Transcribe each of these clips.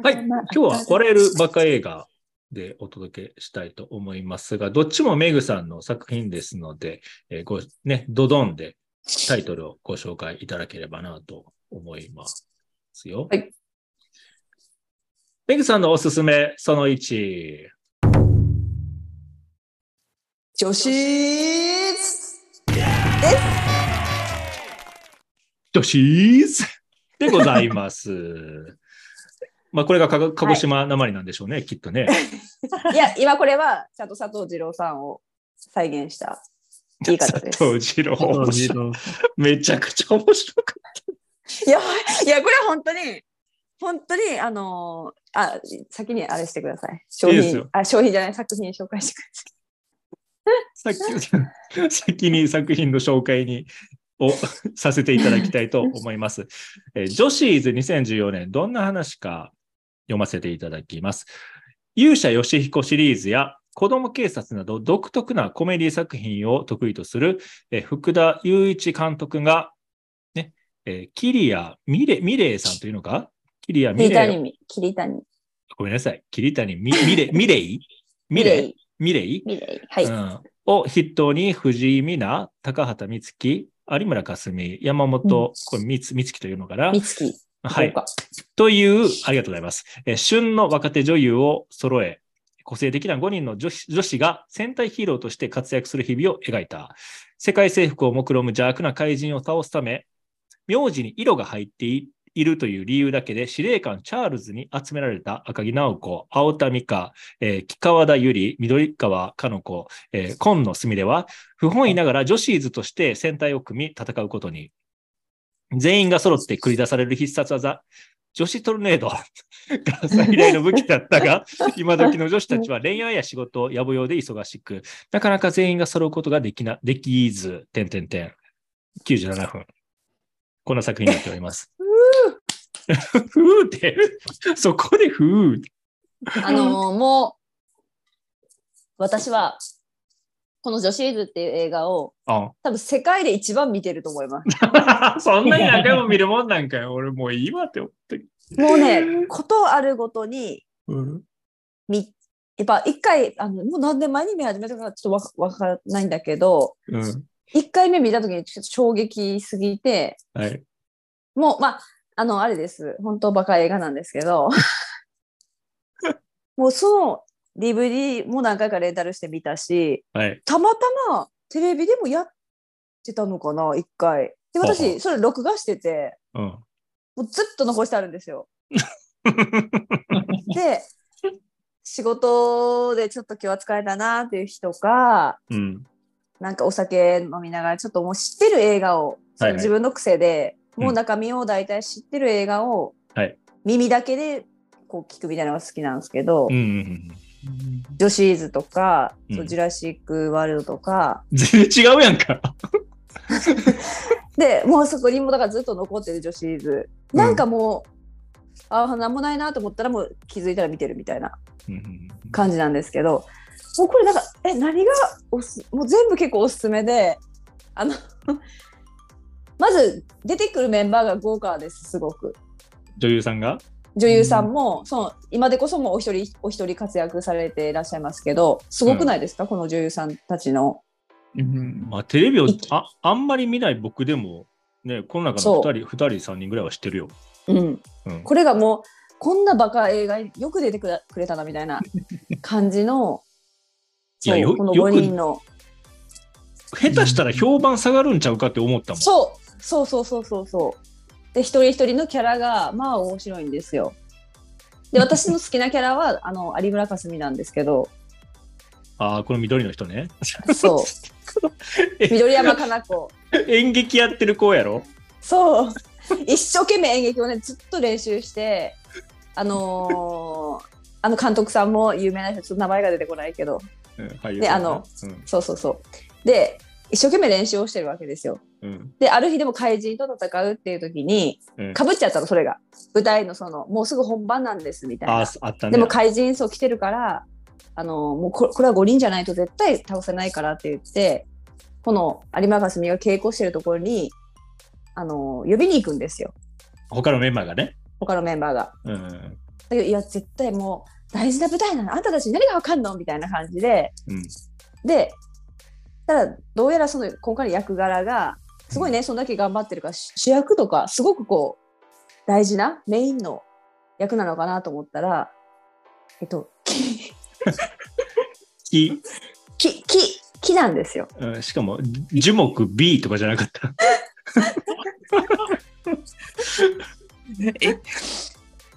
はい、今日は笑えるバカ映画でお届けしたいと思いますが、どっちもメグさんの作品ですので、えー、ごね、ドドンでタイトルをご紹介いただければなと思いますよ。はい。メグさんのおすすめ、その1。女子です。女子でございます。まあ、これがか鹿児島なまりなんでしょうね、きっとね。いや、今これはちゃんと佐藤二郎さんを再現した言い方です。佐藤二郎、面白いめちゃくちゃ面白かっいや、いや、これは本当に、本当に、あのーあ、先にあれしてください。商いいあ、商品じゃない、作品紹介してください。先に 作品の紹介にをさせていただきたいと思います。えージョシーズ2014年、どんな話か読ませていただきます。勇者ヨシヒコシリーズや子供警察など独特なコメディ作品を得意とする、えー福田雄一監督が、ね、えーキリア・ミレミレイさんというのか？キリア・ミ桐レイ。桐谷。ごめんなさい。桐谷ミミレミレイミレイミレイミレイ。はい。うん、を筆頭に藤井美奈、高畑充希、有村架純、山本、これ、みつ、みつきというのかな？美月。はい。という、ありがとうございます。えー旬の若手女優を揃え、個性的な5人の女子女子が戦隊ヒーローとして活躍する日々を描いた。世界征服を目論む邪悪な怪人を倒すため、名字に色が入っていいるという理由だけで司令官チャールズに集められた赤木直子、青田美香、えー木川田由里、緑川かの子、えー今野すみれは、不本意ながら女子ーズとして戦隊を組み戦うことに。全員が揃って繰り出される必殺技、女子トルネードが最大の武器だったが、今時の女子たちは恋愛や仕事、野暮用で忙しく、なかなか全員が揃うことができな、できず、点点点。97分。こんな作品になっております。ふーって、そこでふーって。あのーもう、私は、この女子ーズっていう映画を、あ多分世界で一番見てると思います。そんなに何回も見るもんなんかよ。俺もういいわって思って。もうね、ことあるごとに、うんみやっぱ一回、あのもう何年前に見始めたかちょっとわわからないんだけど、うん。一回目見た時にちょっと衝撃すぎて、はい。もう、まあ、あの、あれです。本当バカ映画なんですけど、もうその DVD も何回かレンタルしてみたし、はい。たまたまテレビでもやってたのかな、一回。で、私、それ録画してて、うん。もうずっと残してあるんですよ。で、仕事でちょっと今日は疲れたなっていう人か、うん。なんかお酒飲みながらちょっともう知ってる映画を、そはいはいの自分の癖で、うんもう中身を大体知ってる映画を、はい耳だけでこう聞くみたいなのが好きなんですけど、うんうんうん。ジョシーズとか、うんそうジュラシック・ワールドとか、全然違うやんか。で、もうそこにもだからずっと残ってる女子ーズ。うんなんかもう、ああ、なんもないなと思ったらもう気づいたら見てるみたいなうんうん感じなんですけど、もうこれなんか、え、何がおす、もう全部結構おすすめで、あの、まず出てくるメンバーが豪華です、すごく。女優さんが？女優さんも、その今でこそもうお一人お一人活躍されていらっしゃいますけど、すごくないですか、この女優さんたちの。まあ、テレビをいああんまり見ない僕でも、ね、この中の2人、二人、3人ぐらいは知ってるよ。うん。うん、これがもうこんなバカ映画よく出てくれくれたなみたいな 感じのいやよこのよく5人の下手したら評判下がるんちゃうかって思ったもん。そうそうそうそうそうそうで一人一人のキャラがまあ面白いんですよ。で私の好きなキャラは あの有村架純なんですけど。ああ、この緑の人ね。そう。緑山加奈子。演劇やってる子やろ？そう。一生懸命演劇をねずっと練習してあのーあの監督さんも有名な人ちょっと名前が出てこないけど。うんねであのうん。そうそうそう。で一生懸命練習をしてるわけですよ。うん。である日でも怪人と戦うっていう時にうん。かぶっちゃったのそれが。舞台のそのもうすぐ本番なんですみたいあなーあったね。でも怪人そう来てるからあのもうここれは5人じゃないと絶対倒せないからって言ってこの有馬架純が稽古してるところにあの呼びに行くんですよ。他のメンバーがね。他のメンバーが。うん。だけどいや絶対もう大事な舞台なの。あんたたちに何がわかんの？みたいな感じで。うん。でただどうやらその今回の役柄がすごいねそんだけ頑張ってるからし主役とかすごくこう大事なメインの役なのかなと思ったらえっと木き木木木なんですよ。うんしかも、樹木 B とかじゃなかった。え、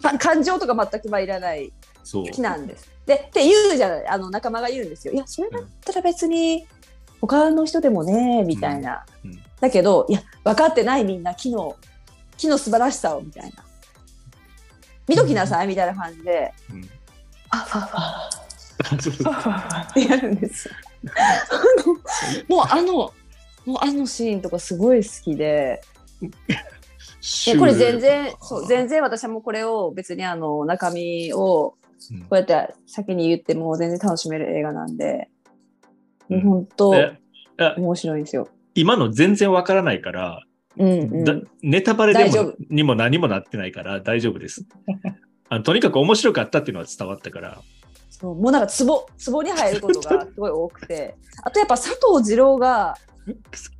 か感情とか全くいらない。木なんです。でって言うじゃないあの仲間が言うんですよ。いやそれだったら別に他の人でもねみたいな。うん。うん。だけどいや分かってないみんな木の木の素晴らしさをみたいな。見ときなさいみたいな感じで、うん。あファファ そうファファファってやるんですよ。もうあのもうあのシーンとかすごい好きで。いやこれ全然そう全然私はもうこれを別にあの中身をうん。こうやって先に言っても全然楽しめる映画なんで、本当えあ面白いんですよ。今の全然わからないから、うんうん、だネタバレで大丈夫もにも何もなってないから大丈夫です。あのとにかく面白かったっていうのは伝わったから。そうもうなんかツボツボに入ることがすごい多くて あとやっぱ佐藤二郎が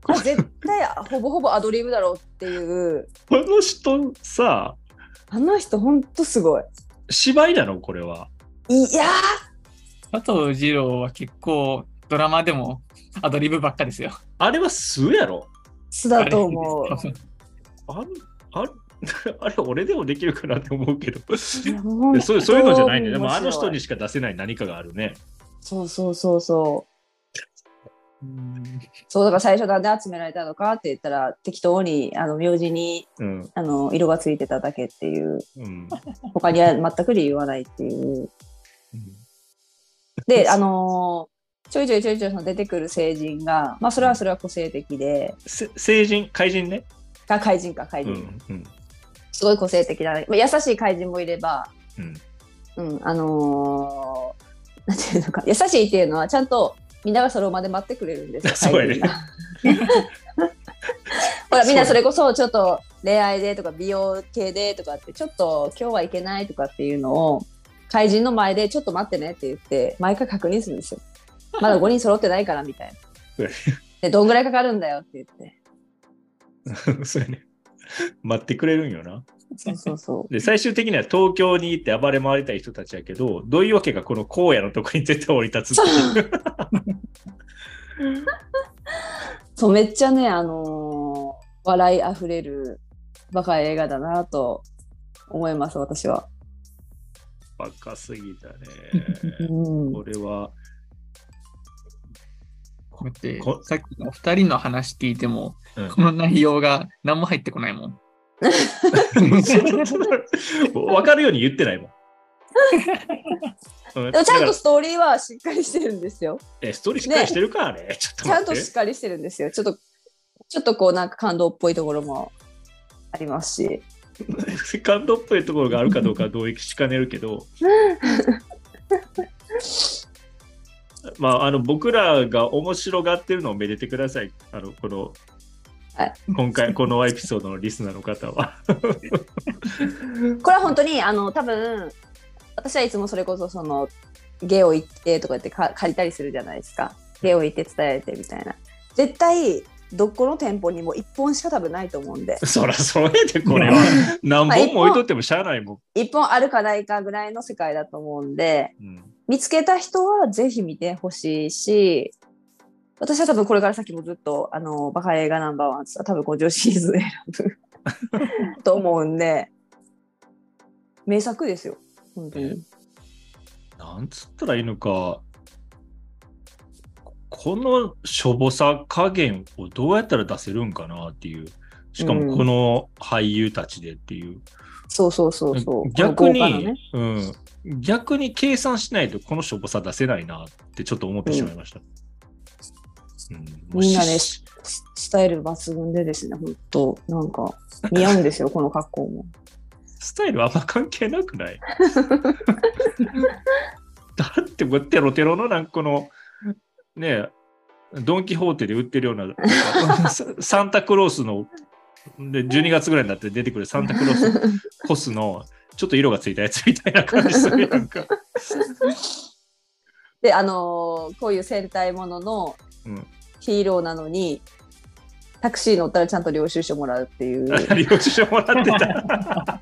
これ絶対ほぼほぼアドリブだろうっていうこの人さ、あの人ほんとすごい。芝居なの？これは。いや佐藤二郎は結構ドラマでもアドリブばっかですよ。あれは素やろ？ー素だと思う。あんあれ あれ俺でもできるかなって思うけど。いやもうでそうそういうのじゃないね。でもあの人にしか出せない何かがあるね。そうそうそうそう。うんそうだから最初なんで集められたのかって言ったら適当にあの名字にうん。あの色がついてただけっていううん。他には全く理由はないっていう。であのーちょいちょいちょいちょいその出てくる成人がまあそれはそれは個性的でせ成人、怪人ね？が怪人か怪人、うん。うん。すごい個性的な、まあ、優しい怪人もいれば、うん。うん、あのーなんていうのか優しいっていうのはちゃんとみんながそれをまで待ってくれるんですよ そうやね ほらみんなそれこそちょっと恋愛でとか美容系でとかってちょっと今日はいけないとかっていうのを怪人の前でちょっと待ってねって言って毎回確認するんですよまだ5人揃ってないからみたいなでどんぐらいかかるんだよって言って そうやね。待ってくれるんよな。そうそうそうで、最終的には東京に行って暴れ回りたい人たちやけど、どういうわけかこの荒野のとこに絶対降り立つっていう。そうめっちゃねあのー笑いあふれるバカ映画だなと思います私は、バカすぎたね。うん、これは、だってこさっきの二人の話聞いても、うんこの内容が何も入ってこないもん。わかるように言ってないもん。うんでもちゃんとストーリーはしっかりしてるんですよらえストーリーしっかりしてるか、あれ？ちょっとちゃん。としっかりしてるんですよちょっとちょっとこうなんか感動っぽいところもありますし 感動っぽいところがあるかどうかは同意しかねるけど、まあ、あの僕らが面白がってるのをめでてください。あのこの、はい今回、このエピソードのリスナーの方は。これは本当にあの多分私はいつもそれこそその芸を言ってとか言ってか借りたりするじゃないですか芸を言って伝えてみたいな絶対どこの店舗にも1本しか多分ないと思うんで そらそうやで、これは。何本も置いとってもしゃあないもん。1本あるかないかぐらいの世界だと思うんでうん見つけた人はぜひ見てほしいし私は多分これから先もずっとあのバカ映画ナンバーワンは多分こう女子シーズン選ぶ と思うんで名作ですよ本当に。なんつったらいいのか、このしょぼさ加減をどうやったら出せるんかなっていう。しかもこの俳優たちでっていう。そうそうそうそう。逆に、ねうん、逆に計算しないとこのしょぼさ出せないなってちょっと思ってしまいました。うんもうみんなねしススタイル抜群でですね、本当なんか似合うんですよ、この格好も。スタイルあんま関係なくない？だってもうテロテロのなんかこのねえドン・キホーテで売ってるようなサンタクロースので12月ぐらいになって出てくるサンタクロースコスのちょっと色がついたやつみたいな感じするやんか。で、あのーこういう戦隊もののうんヒーローなのに、タクシー乗ったらちゃんと領収書もらうっていう。領収書もらってた。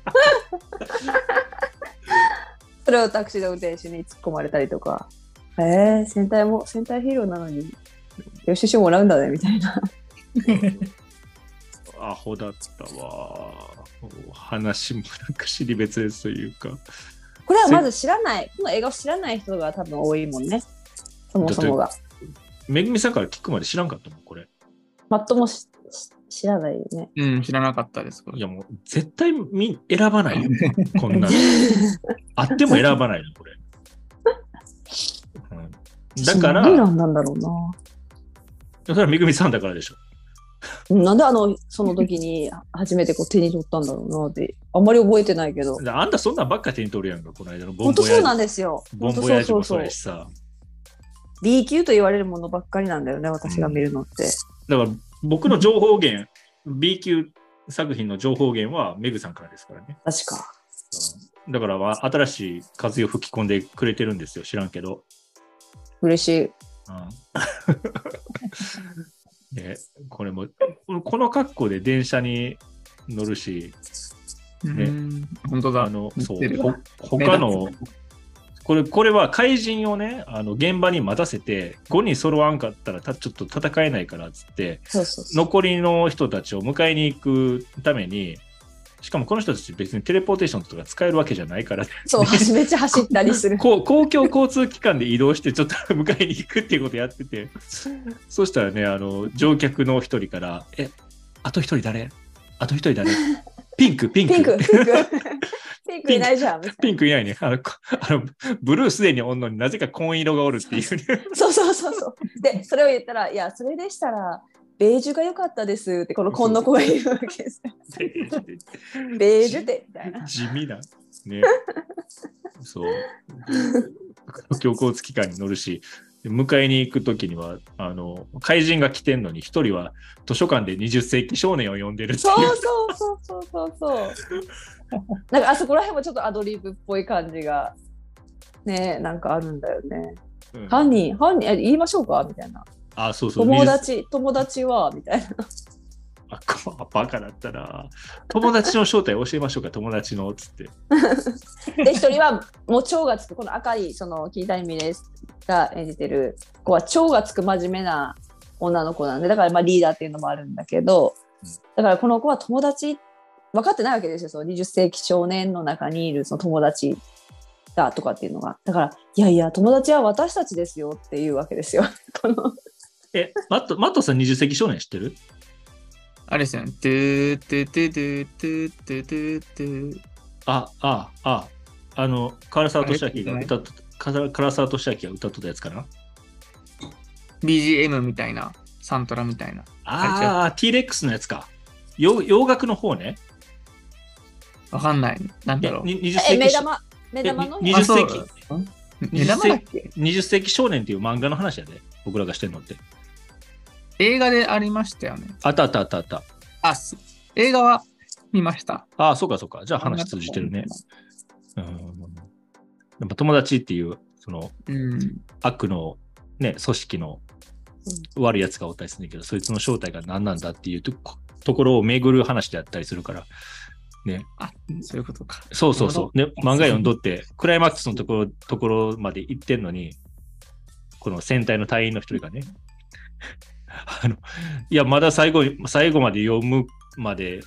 それをタクシーの運転手に突っ込まれたりとか。へえ戦隊も、戦隊ヒーローなのに、領収書もらうんだね、みたいな。アホだったわ。話もなんか尻別ですというか。これはまず知らない、この映画を知らない人が多分多いもんね。そもそもが。めぐみさんから聞くまで知らんかったもん、これ。マットもしし知らないよね。うん、知らなかったです。これいやもう絶対み選ばないよ。こんなの。あっても選ばないの、これ。うん、だから、何なんなんだろうな。だからめぐみさんだからでしょ。なんであの、その時に初めてこう手に取ったんだろうなって、あんまり覚えてないけど。あんたそんなんばっか手に取るやんか、この間のボン本当そうなんですよ。ボンボヤージもそそうそうそうれしさ。B 級と言われるものばっかりなんだよね、私が見るのって。だから僕の情報源、B 級作品の情報源はメグさんからですからね。確か。うんだからまあ新しい風を吹き込んでくれてるんですよ、知らんけど。嬉しい。うんね、これも、この格好で電車に乗るし、ねうん本当だ。あの、そう他の、これ、これは怪人をね、あの、現場に待たせて、5人揃わんかったらたちょっと戦えないからっつって、そうそうそう。残りの人たちを迎えに行くために、しかもこの人たち別にテレポーテーションとか使えるわけじゃないから、そう、めっちゃ走ったりする。こう 公共交通機関で移動してちょっと迎えに行くっていうことやってて、そしたらね、あの、乗客の一人から、え、あと一人誰？あと一人誰？ピンク、ピンク。ピンク、ピンク。ピンクいないじゃん。ピンクいないね。あの、こあのブルーすでにおんのになぜか紺色がおるっていうね。なそうそうそうそう。で、それを言ったら、いや、それでしたら、ベージュが良かったですって、この紺の子が言うわけですよ。ベージュって、みたいな。地味な。ね。そう。公共交通機関に乗るし、で迎えに行くときには、あの、怪人が来てんのに、一人は図書館で20世紀少年を読んでるっていそうそうそうそうそうそう。なんかあそこら辺もちょっとアドリブっぽい感じがねなんかあるんだよね。う。うん犯人犯人え言いましょうか？みたいな。あ、そうそう。友達友達はみたいな。あ、こバカだったな。友達の正体教えましょうか、友達の。つって。で一人はもう蝶がつくこの赤いその桐谷美玲が演じてる子は蝶がつく真面目な女の子なんでだからまあリーダーっていうのもあるんだけどうんだからこの子は友達分かってないわけですよその20世紀少年の中にいるその友達だとかっていうのがだからいやいや友達は私たちですよっていうわけですよ。このえ、マット、マットさん20世紀少年知ってる？あれですよね。トゥートゥトゥトゥトゥトゥトゥトゥあ、あ、あ、あの、唐沢俊明が歌っと、唐唐沢俊明が歌っとったやつかな？BGM みたいな、サントラみたいな。ああ、T-Rex のやつか。洋洋楽の方ね。わかんない。なんだろう。に20え世紀目玉目玉の？えに20あそう世紀目玉だっけ？20世紀少年っていう漫画の話やで。僕らがしてんのって。映画でありましたよね。あったあったあったあった。あ、す映画は見ました。ああ、そうかそうか。じゃあ話通じてるね。うん。やっぱ友達っていう、そのうん。悪のね、組織の悪いやつがおったりするんだけど、そいつの正体が何なんだっていうとこところを巡る話であったりするから、ね。あ、そういうことか。そうそうそう。ね、漫画読んどって、クライマックスのところところまで行ってんのに、この戦隊の隊員の一人がね、あの、いや、まだ最後に、最後まで読むまで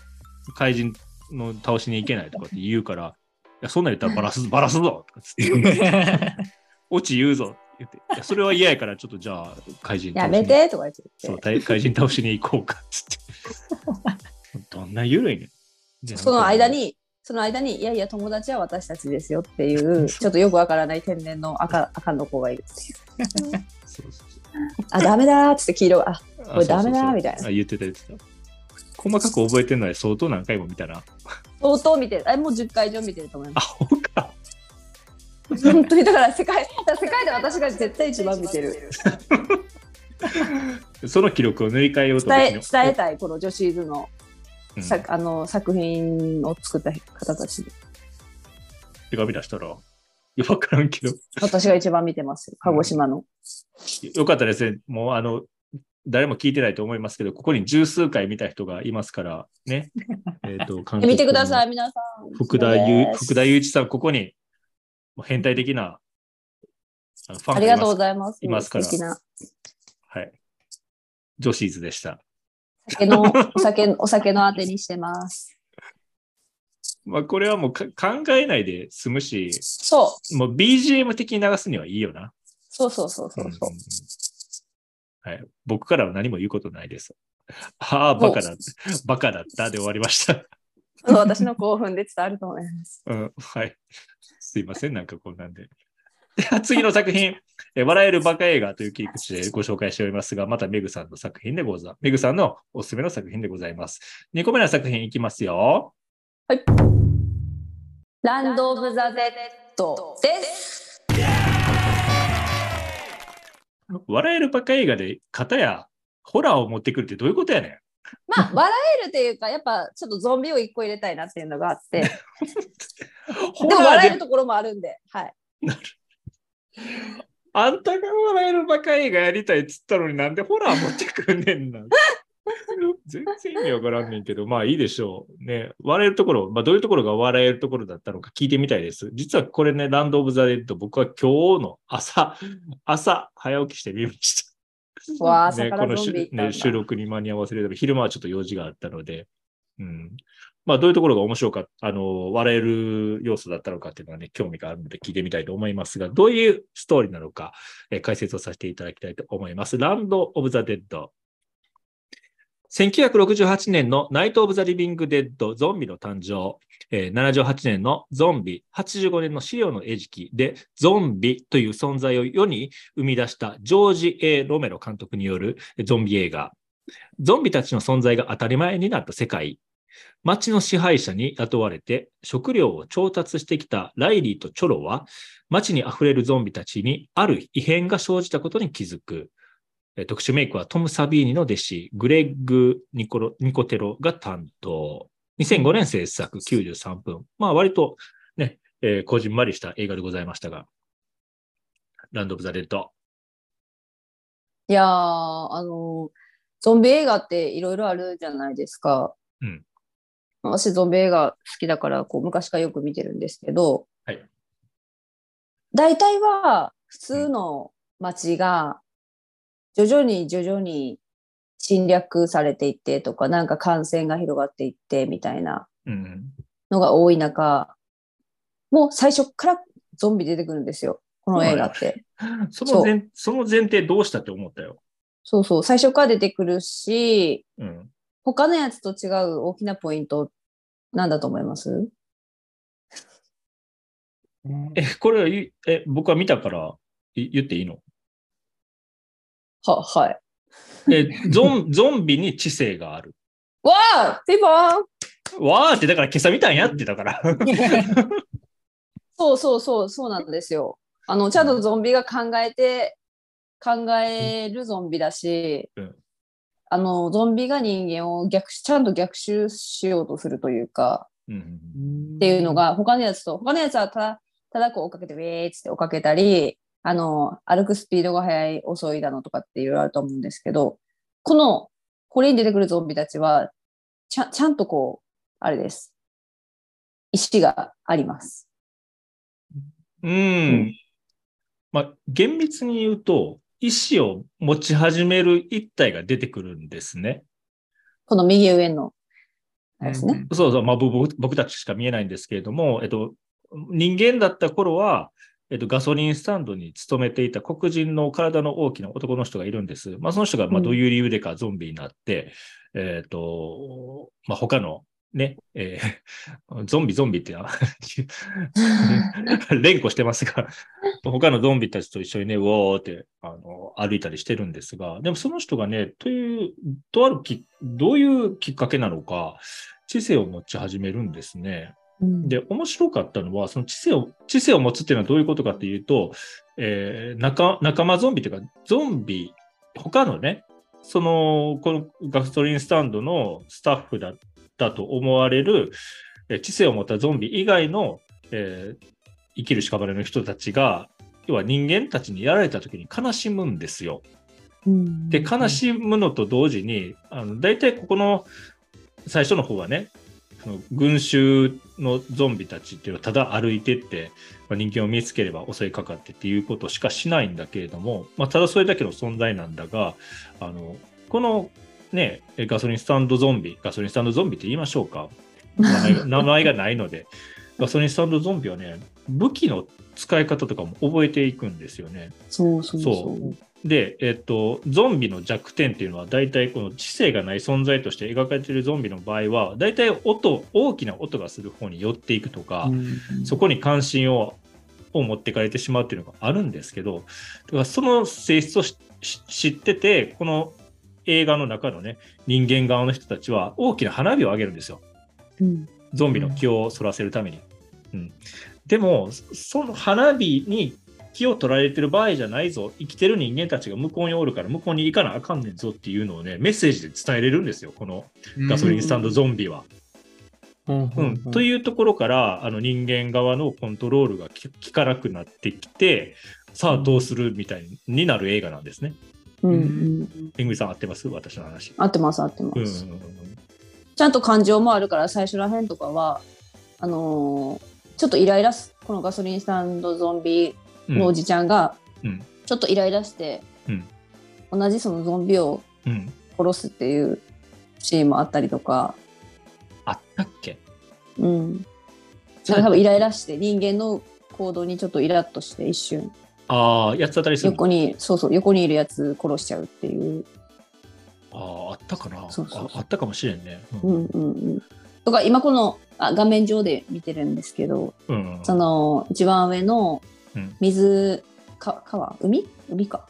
怪人の倒しに行けないとかって言うから、いや、そんなん言ったらバラす、バラすぞとかつって、オチ言うぞって言って、いやそれは嫌やから、ちょっとじゃあ、怪人やめてとか言って。そう、怪怪人倒しに行こうかっつって。どんな緩いね。ん。その間に、その間に、いやいや、友達は私たちですよっていう、ちょっとよくわからない天然の赤赤の子がいるっていう。そうそうそう あ、ダメだーっつって黄色が、あ、あこれダメだそうそうそうみたいなあ言ってた言ってた。細かく覚えてるのは相当何回も見たな。相当見てる。あれもう10回以上見てると思いあ、まほうか。す。本当に、だから世界、世界で私が絶対一番見てる。その記録を塗り替えようと伝え、伝えたい、この女子図の、うんさあの作品を作った方たちに。手紙出したら、いや、わからんけど。私が一番見てます。鹿児島の。よかったですね。もう、あの、誰も聞いてないと思いますけど、ここに十数回見た人がいますから、ね。えっ、と、監督見てください。い、皆さん。福田ゆ福田雄一さん、ここに、変態的なファンありがとうごいざいます。いますから。はい。女子ーズでした。酒の、お酒、お酒のあてにしてます。まあ、これはもうか考えないで済むし、そう。もう BGM 的に流すにはいいよな。そうそうそうそうそう。んはい。僕からは何も言うことないです。ああ、バカだ。バカだったで終わりました。そう私の興奮で伝わると思います。うん、はい。すいません、なんかこんなんで。で は次の作品、え笑えるバカ映画という切り口でご紹介しておりますが、またメグさんの作品でございます。メグさんのおすすめの作品でございます。2個目の作品いきますよ。ランド・オブ・ザ・デッドです。笑えるバカ映画で片やホラーを持ってくるってどういうことやねん。まあ、笑えるっていうか、やっぱちょっとゾンビを一個入れたいなっていうのがあって、でホも笑えるところもあるんで、はい。あんたが笑えるバカ映画やりたいっつったのになんでホラー持ってくんねんな。全然意味わからんねんけど、まあいいでしょう。ね、笑えるところ、まあどういうところが笑えるところだったのか聞いてみたいです。実はこれね、ランド・オブ・ザ・デッド、僕は今日の朝、朝早起きしてみました。わあ朝ね、このね、収録に間に合わせるため、昼間はちょっと用事があったので、うん。まあどういうところが面白かった、あの、笑える要素だったのかっていうのはね、興味があるので聞いてみたいと思いますが、どういうストーリーなのか、えー解説をさせていただきたいと思います。ランド・オブ・ザ・デッド。1968年のナイト・オブ・ザ・リビング・デッド、ゾンビの誕生。えー78年のゾンビ、85年の資料の餌食で、ゾンビという存在を世に生み出したジョージ・ A・ ロメロ監督によるゾンビ映画。ゾンビたちの存在が当たり前になった世界。町の支配者に雇われて食料を調達してきたライリーとチョロは、町に溢れるゾンビたちにある異変が生じたことに気づく。えー特殊メイクはトム・サビーニの弟子、グレッグ・ニコロニコテロが担当。2005年制作93分。まあ割とね、えーこじんまりした映画でございましたが。ランド・オブ・ザ・レッド。いやー、あの、ゾンビ映画っていろいろあるじゃないですか。うん私、ゾンビ映画好きだから、こう、昔からよく見てるんですけど、はい大体は、普通の街が、徐々に徐々に侵略されていってとか、なんか感染が広がっていってみたいなうん。のが多い中、もう最初からゾンビ出てくるんですよ。この映画って。その前その前提どうしたって思ったよ。そうそう、最初から出てくるし、うん。他のやつと違う大きなポイント、なんだと思います？え、これえ、僕は見たからい言っていいの？は、はい。え、ゾン、ゾンビに知性がある。わあピンポーンわーって、だから今朝見たんやって、だから。そうそうそう、そうなんですよ。あの、ちゃんとゾンビが考えて、考えるゾンビだし、うんあの、ゾンビが人間を逆、ちゃんと逆襲しようとするというか、うんっていうのが、他のやつと、他のやつはただ、ただこう追っかけて、ウェーって追っかけたり、あの、歩くスピードが速い、遅いだのとかっていろいろあると思うんですけど、この、これに出てくるゾンビたちは、ちゃちゃんとこう、あれです。意志があります。うん。まあ、厳密に言うと、意思を持ち始める一体が出てくるんですね。この右上の、ですね。そうそう、まあ、僕僕たちしか見えないんですけれども、えっと、人間だった頃は、えっと、ガソリンスタンドに勤めていた黒人の体の大きな男の人がいるんです。まあ、その人が、まどういう理由でかゾンビになって、えっと、まあ、他の、ね、えー ゾンビ、ゾンビって、あ 連呼してますが、他のゾンビたちと一緒にね、ウォーってあの歩いたりしてるんですが、でもその人がね、という、とあるき、どういうきっかけなのか、知性を持ち始めるんですね。うんで、面白かったのは、その知性を、知性を持つっていうのはどういうことかっていうと、えー仲仲間ゾンビというか、ゾンビ、他のね、その、このガソリンスタンドのスタッフだったと思われる、えー知性を持ったゾンビ以外の、えー生きる屍の人たちが、要は人間たちにやられた時に悲しむんですよ。うんで、悲しむのと同時に、あの大体ここの最初の方はね、群衆のゾンビたちっていうのはただ歩いてって、まあ、人間を見つければ襲いかかってっていうことしかしないんだけれども、まあ、ただそれだけの存在なんだが、あのこのね、ガソリンスタンドゾンビ、ガソリンスタンドゾンビって言いましょうか。名前がないので、ガソリンスタンドゾンビはね、武器の使い方とかも覚えていくんですよね。そうそうそそうで、えっと、ゾンビの弱点っていうのは、大体この知性がない存在として描かれているゾンビの場合は、大体音、大きな音がする方に寄っていくとか、そこに関心をを持ってかれてしまうっていうのがあるんですけど、だからその性質を知ってて、この映画の中のね、人間側の人たちは大きな花火を上げるんですよ。うんゾンビの気をそらせるために。うん、でも、その花火に気を取られてる場合じゃないぞ、生きてる人間たちが向こうにおるから、向こうに行かなあかんねんぞっていうのをね、メッセージで伝えれるんですよ、このガソリンスタンドゾンビは。うんうん、というところからあの人間側のコントロールがき効かなくなってきて、さあどうするみたいになる映画なんですね。うんうん。ペングリさん合ってます？私の話。合ってます合ってまうんうんす、ちゃんと感情もあるから最初らへんとかはあのーちょっとイライラすこのガソリンスタンドゾンビうんのおじちゃんがうん。ちょっとイライラして、うん。同じそのゾンビをうん。殺すっていうシーンもあったりとか、あったっけ？うん、なんか多分イライラして人間の行動にちょっとイラッとして一瞬。ああ、やつ当たりするの？横にそうそう横にいるやつ殺しちゃうっていう、ああ、あったかな？そうそうああったかもしれんね。うん。うんうん、とか今このあ画面上で見てるんですけどうんうん。その一番上のうん水、か川？海？海か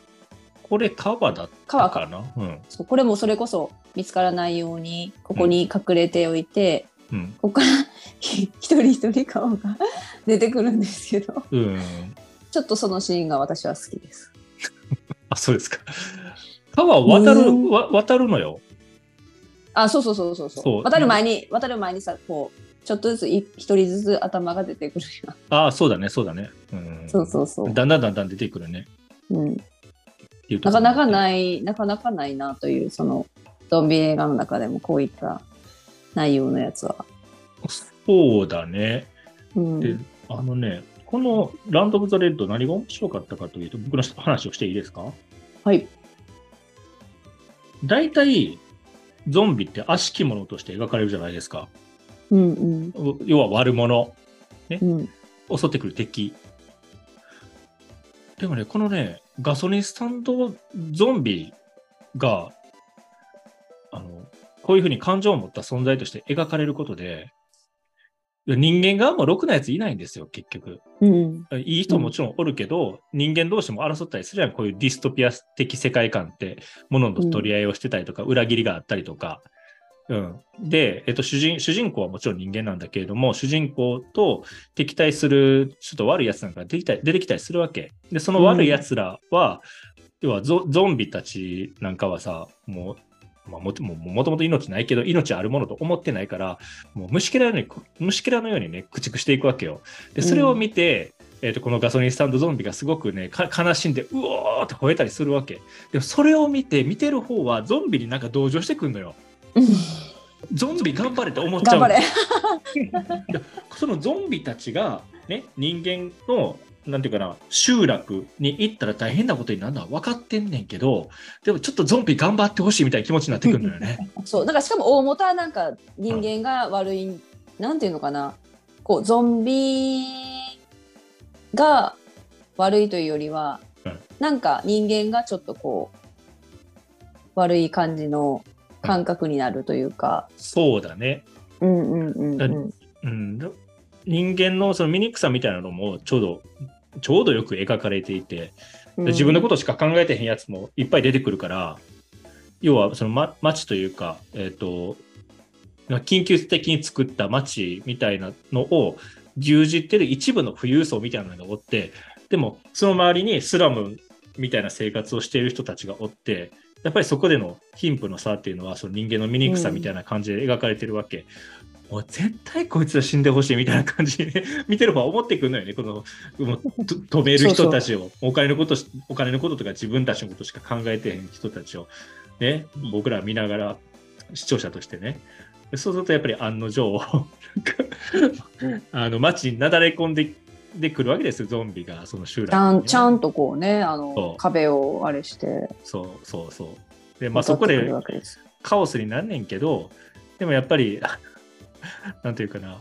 これ川だったかな？うん。そうこれもそれこそ見つからないようにここに隠れておいて、うん。ここから ひ一人一人顔が 出てくるんですけどうん。ちょっとそのシーンが私は好きです。あ、そうですか。川渡る、うんわ渡るのよ。あそうそうそうそうそうそう渡る前に渡る前にさこうちょっとずつい一人ずつ頭が出てくるよああ、そうだね、そうだね。うん。そうそうそう、だんだんだんだん出てくるね。うん、なかなかないなかなかないなというそのゾンビ映画の中でもこういった内容のやつは。そうだね。うん、で、あのね、このランド・オブ・ザ・レッド何が面白かったかというと、僕の話をしていいですか？はい。大体、ゾンビって悪しきものとして描かれるじゃないですか。うんうん要は悪者、うん襲ってくる敵。でもね、このね、ガソリンスタンドゾンビが、あの、こういうふうに感情を持った存在として描かれることで、人間側もろくなやついないんですよ、結局。うんいい人ももちろんおるけど、人間同士も争ったりするやん、こういうディストピア的世界観って、ものの取り合いをしてたりとか、裏切りがあったりとか。うん、で、えっと主人、主人公はもちろん人間なんだけれども、主人公と敵対するちょっと悪いやつなんか出てきたり出てきたりするわけ。で、その悪いやつらは、要はゾゾンビたちなんかはさ、もう、まあ、もともと命ないけど、命あるものと思ってないから、もう虫けらのように、虫けらのようにね、駆逐していくわけよ。で、それを見て、えー、とこのガソリンスタンドゾンビがすごくね悲しんでうおーって吠えたりするわけでもそれを見て見てる方はゾンビになんか同情してくんのよゾンビ頑張れって思っちゃうの頑張れ。そのゾンビたちがね人間のなんていうかな集落に行ったら大変なことになるのは分かってんねんけどでもちょっとゾンビ頑張ってほしいみたいな気持ちになってくるのよね。そうだからしかも大元はなんか人間が悪い、なんていうのかなこうゾンビが悪いというよりは、うんなんか人間がちょっとこう悪い感じの感覚になるというか、そうだね、うんうんうんうん。うん、だ人間のその醜さみたいなのもちょうどちょうどよく描かれていて、うん、で自分のことしか考えてへんやつもいっぱい出てくるから、要はその、ま、町というか、えっ、と、緊急的に作った町みたいなのを牛耳ってる一部の富裕層みたいなのがおって、でもその周りにスラムみたいな生活をしている人たちがおって、やっぱりそこでの貧富の差っていうのはその人間の醜さみたいな感じで描かれてるわけ。もう絶対こいつは死んでほしいみたいな感じで 見てる方は思ってくるのよね、このもうと止める人たちを。お金のことし、お金のこととか自分たちのことしか考えてへん人たちを、ね、僕ら見ながら視聴者としてね、そうするとやっぱり案の定、あの街になだれ込んででくるわけですよ、ゾンビが、その集落ちゃんにちゃんとこうねあそのう。壁をあれして。そうそうそう。で、まあそこでカオスになんねんけど、でもやっぱり、なんていうかな、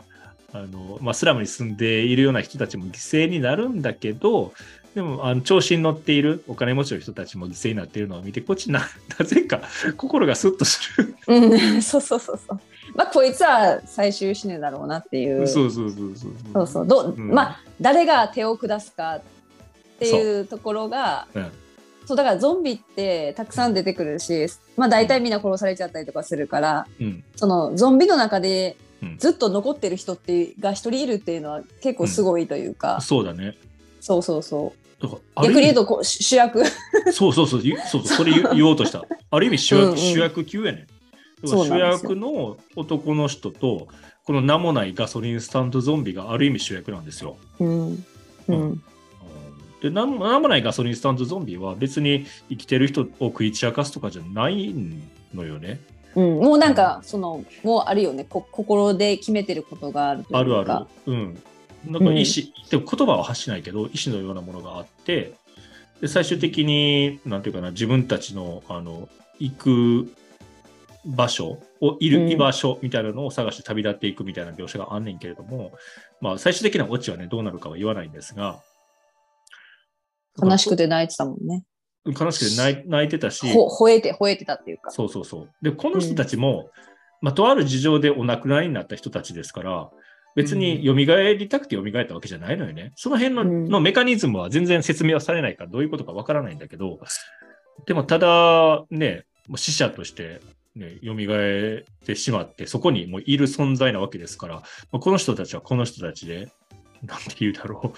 あのまあ、スラムに住んでいるような人たちも犠牲になるんだけど、でもあの調子に乗っているお金持ちの人たちも犠牲になっているのを見て、こっちななぜか心がスッとする。うんそうそうそうそうまあこいつは最終死ぬだろうなっていう。そうそうそうそう。そうそう。ど、うん。まあ誰が手を下すかっていうところがうん。そうだからゾンビってたくさん出てくるし、まあ、大体みんな殺されちゃったりとかするからうん。そのゾンビの中でうん。ずっと残ってる人ってが一人いるっていうのは結構すごいというか、そうだね。そうそうそう。逆に言うとこう主主役。そうそうそう、ゆそうそれ言言おうとした。ある意味主役主役級やね。主役の男の人と、この名もないガソリンスタンドゾンビがある意味主役なんですよ。うんうんで名も名もないガソリンスタンドゾンビは別に生きてる人を食い散らかすとかじゃないのよね。うん、もうなんかそのもうあるよねこ心で決めてることがあるあるある。うん。なんか意思、でも言葉は発しないけど、意思のようなものがあって、で最終的に、なんていうかな、自分たちのあの行く場所をいる、うん。居場所みたいなのを探して旅立っていくみたいな描写があんねんけれども、まあ、最終的なオチはね、どうなるかは言わないんですが、悲しくて泣いてたもんね。悲しくて泣い泣いてたし、ほ吠えて吠えてたっていうか。そうそうそう。で、この人たちも、まあ、とある事情でお亡くなりになった人たちですから、別に蘇りたくて蘇ったわけじゃないのよね。その辺の,、うん。のメカニズムは全然説明はされないから、どういうことかわからないんだけど、でもただね、もう死者として、ね、蘇ってしまって、そこにもういる存在なわけですから、まあこの人たちはこの人たちで、なんて言うだろ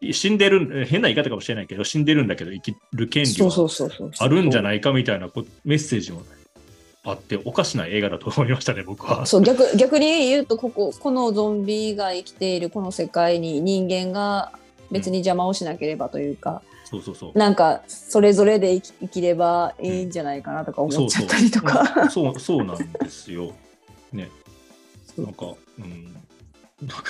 う。死んでる、変な言い方かもしれないけど、死んでるんだけど生きる権利そうそはうそうそうあるんじゃいないかみたいなこメッセージもあって、おかしな映画だと思いましたね、僕は。そう逆逆に言うとこここのゾンビが生きているこの世界に人間が別に邪魔をしなければというか、そうそうそう。なんかそれぞれで生き生きればいいんじゃないかなとか思っちゃったりとか。そうそうそうなんですよ。ね。なんか、うん。なんか、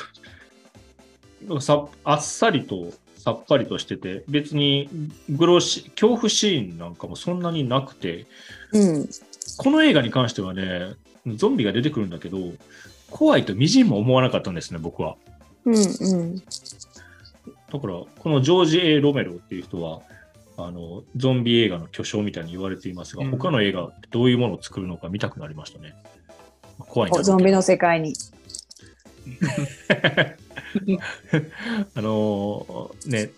なんかさあっさりとさっぱりとしてて、別にグロし恐怖シーンなんかもそんなになくて、うん、この映画に関してはね、ゾンビが出てくるんだけど、怖いとみじんも思わなかったんですね、僕は。うん、うん。だから、このジョージ・ A・ ロメロっていう人は、あのゾンビ映画の巨匠みたいに言われていますが、うん他の映画ってどういうものを作るのか見たくなりましたね。怖いゾンビの世界に。あのーね、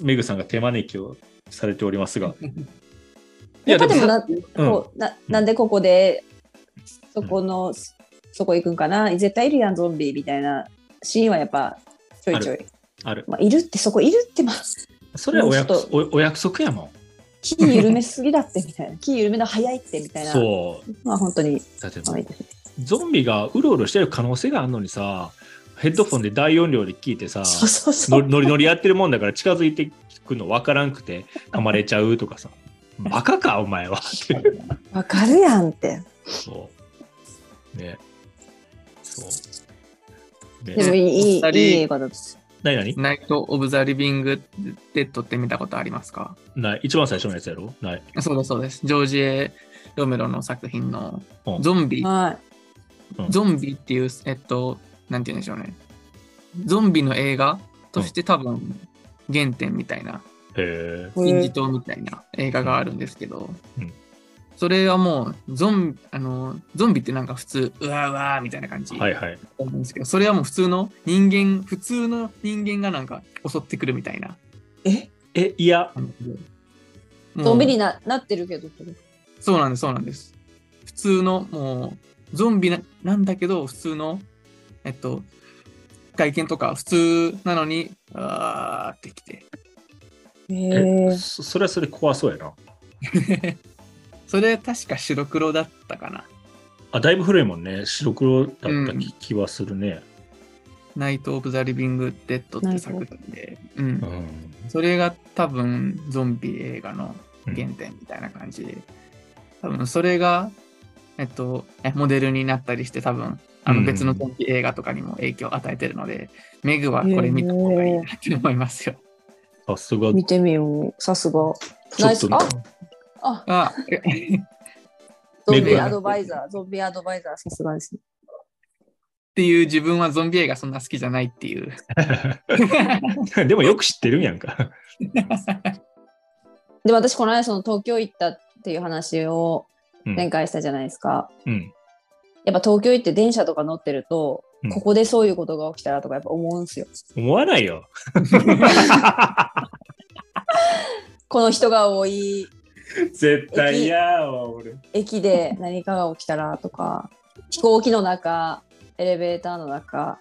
メグさんが手招きをされておりますが。いやっぱでもな、うんこうななんでここでそこの、そこ行くんかな？絶対いるやんゾンビみたいなシーンはやっぱちょいちょい。ある。まあ、いるってそこいるってまあそれはお約おお約束やもん。気緩めすぎだってみたいな気緩めの早いってみたいなそう。まあ本当にだってゾンビがうろうろしてる可能性があるのにさ、ヘッドフォンで大音量で聞いてさ、ノリノリやってるもんだから近づいてくの分からんくて噛まれちゃうとかさ、バカかお前はって。わかるやんってそう。ね。そう。でもね、いいいい映画だった何何？ナイト・オブ・ザ・リビング・デッドって見たことありますか？ない。一番最初のやつやろ？ない。そうです、そうです。ジョージ・エ・ロメロの作品のうん。ゾンビ、はゾンビっていう、えっと、なんて言うんでしょうね。ゾンビの映画として多分原点みたいな、へい金字塔みたいな映画があるんですけど、うんそれはもうゾンあのゾンビってなんか普通うわうわみたいな感じえ。はいはい。なんですけど、それはもう普通の人間普通の人間がなんか襲ってくるみたいなえ？え、いや、もうゾンビにななってるけどそうなんですそうなんです普通のもうゾンビななんだけど普通のえっと外見とか普通なのにあーってきてへえそそれはそれ怖そうやな。それ確か白黒だったかなあ、だいぶ古いもんね。白黒だった気気はするね。ナイト・オブ・ザ・リビング・デッドって作品で、うんうん。それが多分ゾンビ映画の原点みたいな感じで、多分それが、えっと、えモデルになったりして多分あうんの別のゾンビ映画とかにも影響を与えてるので、メグはこれ見た方がいいなって思いますよ。さすが。見てみよう。さすが。ナイス。っとああ、ゾンビアドバイザー。ゾンビアドバイザー、さすがですね。っていう自分はゾンビ映画そんな好きじゃないっていう。でもよく知ってるんやんか。でも私、この間、その東京行ったっていう話をうん前回したじゃないですか。うん。やっぱ東京行って電車とか乗ってると、うんここでそういうことが起きたらとかやっぱ思うんですよ。思わないよ。この人が多い 絶対嫌やわ、俺。駅で何かが起きたらとか、飛行機の中、エレベーターの中、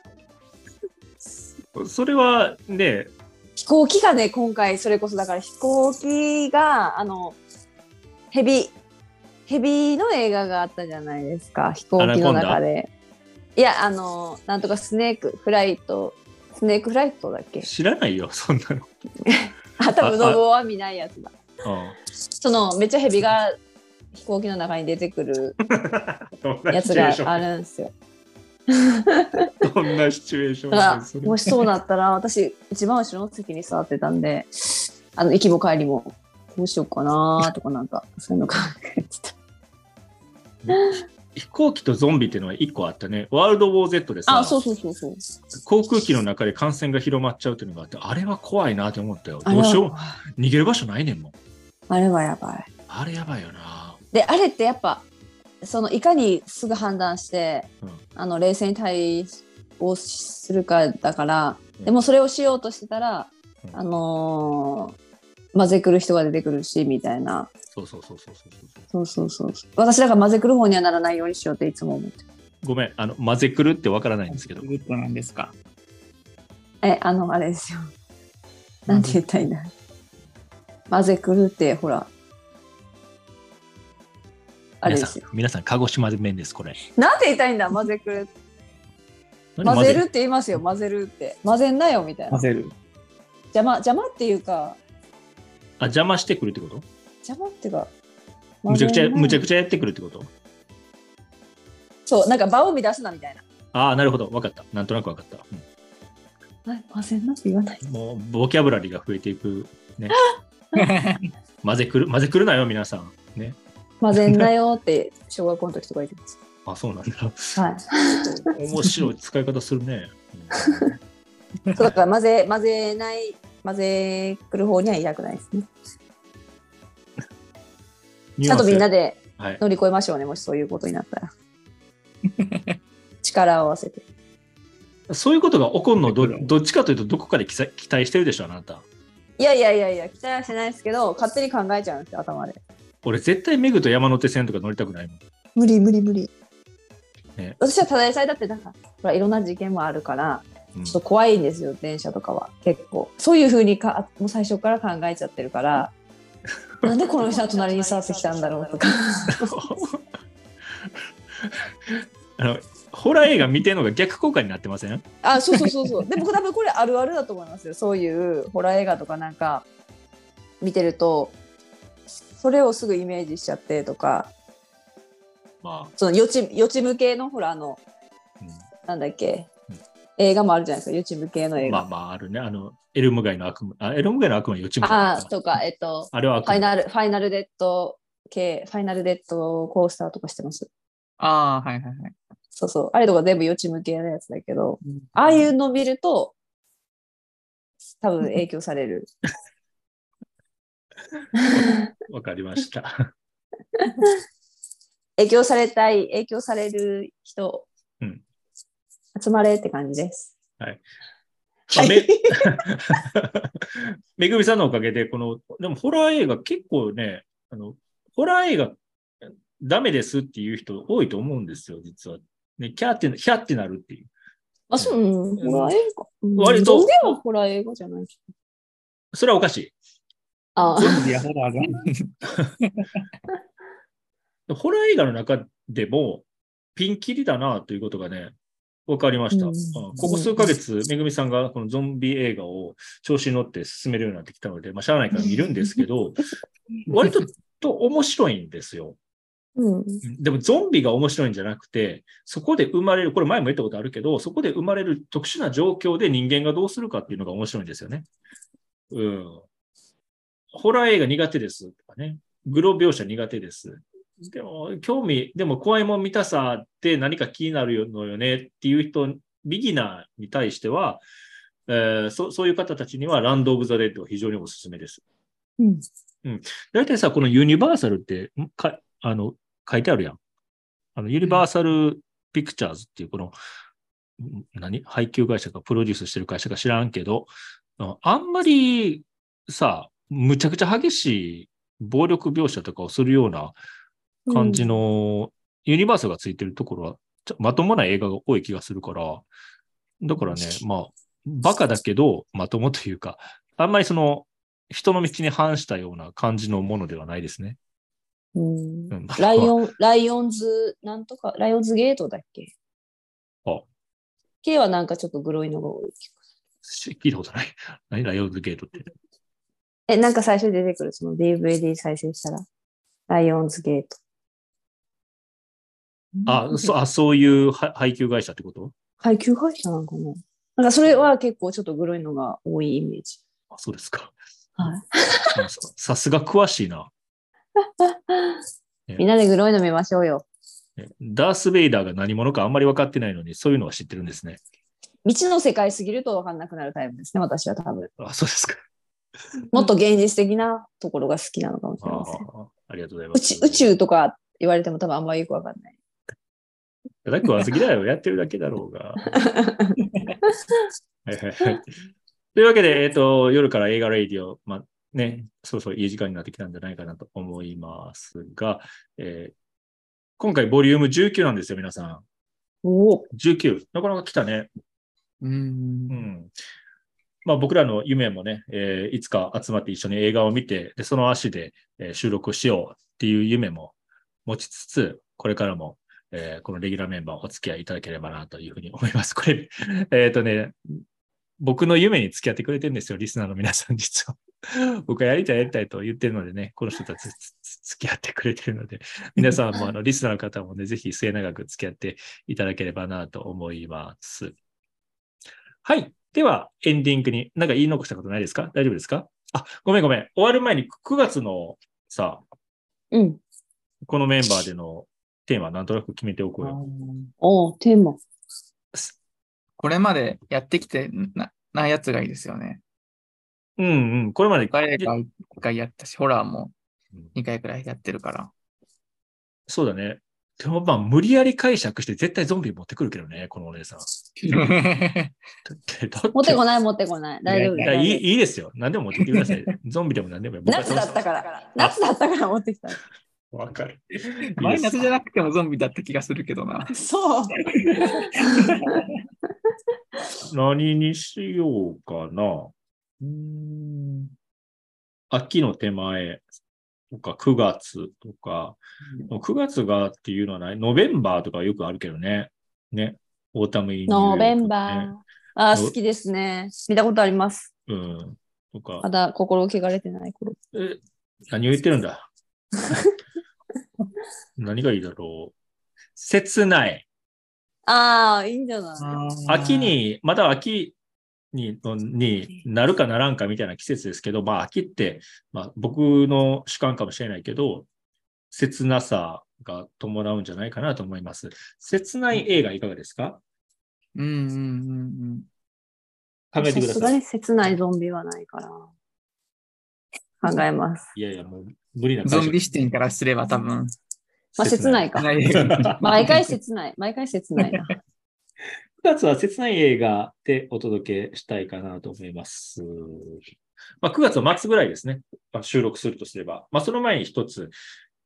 それはね、飛行機がね、今回それこそだから飛行機が、あの、ヘビ、ヘビの映画があったじゃないですか、飛行機の中で。いや、あの、なんとかスネークフライト、スネークフライトだっけ？知らないよ、そんなの。あ、多分、ノブオは見ないやつだ。うん。その、めっちゃヘビが飛行機の中に出てくるやつがあるんですよ。どんなシチュエーション だかもしそうだったら私一番後ろの席に座ってたんであの行きも帰りもどうしようかなとかなんかそういうの考えてた 飛行機とゾンビっていうのは1個あったね。ワールド・ウォー・ゼットでさ、あそうそうそうそう航空機の中で感染が広まっちゃうっていうのがあって、あれは怖いなって思ったよ。どうしよう。逃げる場所ないねんもん。あれはやばいあれやばいよな。であれってやっぱそのいかにすぐ判断して、うんあの冷静に対応するかだから、うんでもそれをしようとしてたら、うんあのー混ぜくる人が出てくるしみたいなそうそうそうそうそう。そう。そうそうそう。私だから混ぜくる方にはならないようにしようっていつも思ってる。ごめん、あの、混ぜくるってわからないんですけど。グッドなんですか？えあのあれですよ。なんて言ったらいいんだ混ぜくるってほら。あれ皆ですよ、さん皆さん、鹿児島弁です、これ。なんて言いたいんだ？混ぜくる。何混ぜるって言いますよ。混ぜるって。混ぜんなよみたいな。混ぜる。邪魔邪魔っていうか。あ、邪魔してくるってこと？邪魔っていうかむちゃくちゃ、むちゃくちちゃやってくるってこと？ゃそうなんか場を乱すなみたいなああ、なるほど。わかった。なんとなくわかった。うんはい混ぜんなって言わないもう、ボキャブラリーが増えていく。ね。混ぜくる、混ぜくるなよ、皆さん。ね。混ぜんなよって小学校の時とか言ってます あ、そうなんだ。はい面白い使い方するね。そうだから混ぜ混ぜない混ぜくる方にはいたくないですねちゃんとみんなで。乗り越えましょうねもしそういうことになったら。力を合わせて。そういうことが起こるのど、どっちかというと、どこかで期待期待してるでしょ、あなた。いやいやいやいや期待はしてないですけど勝手に考えちゃうんですよ頭で。俺、絶対メグと山手線とか乗りたくないもん。無理無理無理、ね。私はただでさえだってなんかほらいろんな事件もあるからうん。ちょっと怖いんですよ電車とかは。結構。そういうふうにかもう最初から考えちゃってるからなんでこの人は隣に座ってきたんだろうとか。あのホラー映画見てるのが逆効果になってません？あそうそうそうそう。でも多分これあるあるだと思いますよ。そういうホラー映画とかなんか見てるとそれをすぐイメージしちゃってとか。まその予知予知向けのほらあのあ、なんだっけ？うん映画もあるじゃないですか予知向けのうん映画、まあまあ、あるね。あの、エルム街の悪夢。あ、エルム街の悪夢は予知夢ああとかえっとあれは。ファイナルファイナルデッド系ファイナルデッドコースターとかしてますああ、はいはいはい。そうそうあれとか全部予知向けのやつだけどああいうの見ると多分影響されるわかりました。影響されたい影響される人、うん集まれって感じです。まあめ めぐみさんのおかげで、この、でもホラー映画結構ね、あの、ホラー映画ダメですっていう人多いと思うんですよ、実は。ね、キャーって、キャーってなるっていう。あそう、うん、ホラー映画、うん、割と。ゾンビはホラー映画じゃないそれはおかしい。あ。ゾンビやホラーじゃん。ホラー映画の中でも、ピンキリだなということがね、わかりました。うんここ数ヶ月、めぐみさんがこのゾンビ映画を調子に乗って進めるようになってきたので、まあ、しゃあないから見るんですけど、割とと面白いんですよ。うん。でもゾンビが面白いんじゃなくて、そこで生まれる、これ前も言ったことあるけど、そこで生まれる特殊な状況で人間がどうするかっていうのが面白いんですよね。うん。ホラー映画苦手ですとかね。グロ描写苦手です。でも、興味、でも怖いもん見たさって何か気になるのよねっていう人、ビギナーに対しては、えーそそういう方たちにはランド・オブ・ザ・デッドは非常におすすめです。うん。大体さ、このユニバーサルって、んかあの、書いてあるやん。あの、ユニバーサル・ピクチャーズっていう、この、ん何？配給会社かプロデュースしてる会社か知らんけど、ああんまりさ、むちゃくちゃ激しい暴力描写とかをするような感じの、ユニバーサルがついてるところは、まともな映画が多い気がするから、だからね、まあ、バカだけど、まともというか、あんまりその、人の道に反したような感じのものではないですね。うんうん ライオン、ライオンズ、なんとか、ライオンズゲートだっけ？あ K はなんかちょっとグロいのが多い気がすし聞いたことない。何？ライオンズゲートって。る。え、なんか最初に出てくる、その DVD 再生したら、ライオンズゲート。あ、そあそういうは配給会社ってこと？配給会社なんかな？なんかそれは結構ちょっとグロいのが多いイメージ。あそうですか。はい。あ ささすが詳しいな。みんなでグロいの見ましょうよ。ねダース・ベイダーが何者かあんまり分かってないのに、そういうのは知ってるんですね。未知の世界すぎると分かんなくなるタイプですね、私は多分。あ、そうですか。もっと現実的なところが好きなのかもしあれません。あありがとうございます。宇宙宇宙とか言われても多分あんまりよく分かんない。だ食わず嫌いをやってるだけだろうが。はいはいはい。というわけで、えっ、と、夜から映画レイディオ、まあね、そうそういい時間になってきたんじゃないかなと思いますが、えー今回ボリューム19なんですよ、皆さん。おお。19。なかなか来たね。う。うんん。まあ僕らの夢もね、えーいつか集まって一緒に映画を見て、で、その足で、えー収録しようっていう夢も持ちつつ、これからも、えーこのレギュラーメンバーお付き合いいただければなというふうに思います。これ、えっ、とね、僕の夢に付き合ってくれてるんですよ、リスナーの皆さん、実は。僕はやりたいやりたいと言ってるのでね、この人たち付き合ってくれてるので、皆さんもあのリスナーの方もね、ぜひ末永く付き合っていただければなと思います。はい。では、エンディングに、なんか言い残したことないですか？大丈夫ですか？あ、ごめんごめん。終わる前に9月のさ、うん。このメンバーでのテーマなんとなく決めておこうよ。おお、テーマ。これまでやってきてなないやつがいいですよね。うんうん。これまで、誰が1回やったし、ホラーもうん2回くらいやってるから。そうだね。でもまあ、無理やり解釈して絶対ゾンビ持ってくるけどね、このお姉さん。持ってこない、持ってこない。大丈夫いやいいいいですよ。何でも持ってきてください。ゾンビでも何でも夏だったから。夏だったから持ってきた。わかる。マイナスじゃなくてもゾンビだった気がするけどな。そう。何にしようかな。うーん秋の手前とか9月とか、9月がっていうのはない、 November とかよくあるけどね。ね。 Autumn in New Novem ber ねー。あー、好きですね。見たことあります。うん。とかま、だ心汚れてない頃。え、何を言ってるんだ？何がいいだろう？切ない。ああ、いいんじゃない？秋に、まだ秋にのになるかならんかみたいな季節ですけど、まあ秋って、まあ僕の主観かもしれないけど、切なさが伴うんじゃないかなと思います。切ない映画いかがですか？うんうんうん考えてください。さすがに切ないゾンビはないから。考えます。いやいや、もう無理なうん。ゾンビ視点からすれば多分。まあ、切ないか。毎回切ない。毎回切ないな。9月は切ない映画でお届けしたいかなと思います。まあ、9月の末ぐらいですね。まあ、収録するとすれば。まあ、その前に一つ。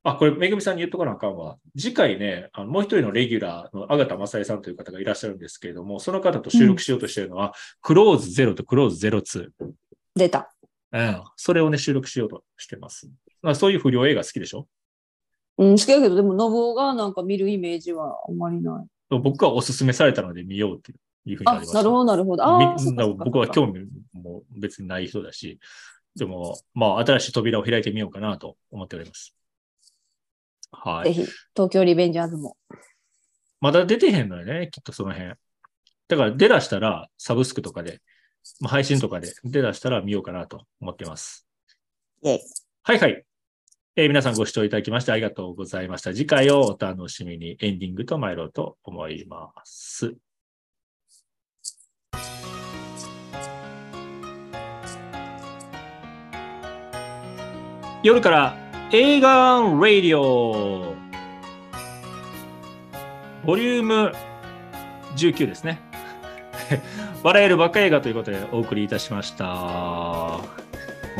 あ、これ、めぐみさんに言っとかなあかんわ。次回ね、あのもう一人のレギュラーの阿形正恵さんという方がいらっしゃるんですけれども、その方と収録しようとしているのは、クローズゼロとクローズ02。出た。うん。それをね、収録しようとしてます。まあ、そういう不良映画好きでしょ？うん、好きだけど、でも、信夫がなんか見るイメージはあんまりない。僕はおすすめされたので見ようっていうふうになりまし、た。あなるほど、なるほど。あ僕は興味も別にない人だし、でも、まあ、新しい扉を開いてみようかなと思っております。はい。ぜひ、東京リベンジャーズも。まだ出てへんのよね、きっとその辺。だから出だしたら、サブスクとかで、まあ、配信とかで出だしたら見ようかなと思ってます。イェイはいはい。えー皆さんご視聴いただきましてありがとうございました。次回をお楽しみにエンディングと参ろうと思います。夜から映画ラディオボリューム19ですね。笑えるバカ映画ということでお送りいたしました。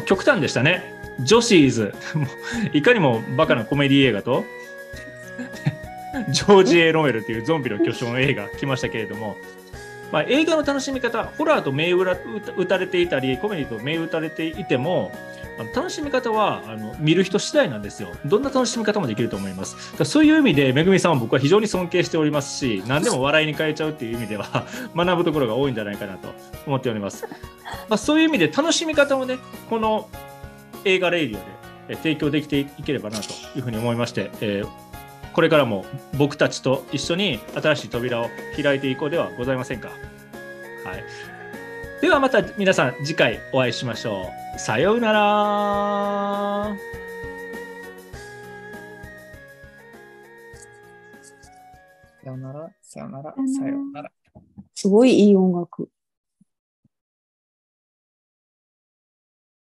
極端でしたね。ジョシーズ。いかにもバカなコメディ映画と、ジョージ・エロメルというゾンビの巨匠の映画来ましたけれども、まあ、映画の楽しみ方、ホラーと銘打たれていたり、コメディと銘打たれていても、楽しみ方はあの見る人次第なんですよ。どんな楽しみ方もできると思います。だそういう意味で、めぐみさんは僕は非常に尊敬しておりますし、何でも笑いに変えちゃうっていう意味では、学ぶところが多いんじゃないかなと思っております。まあ、そういう意味で楽しみ方をね、この映画レイディオでえー提供できていければなというふうに思いまして、えーこれからも僕たちと一緒に新しい扉を開いていこうではございませんか？はい。ではまた皆さん次回お会いしましょう。さようなら。さよなら、さよなら、さよならさよなら。すごいいい音楽。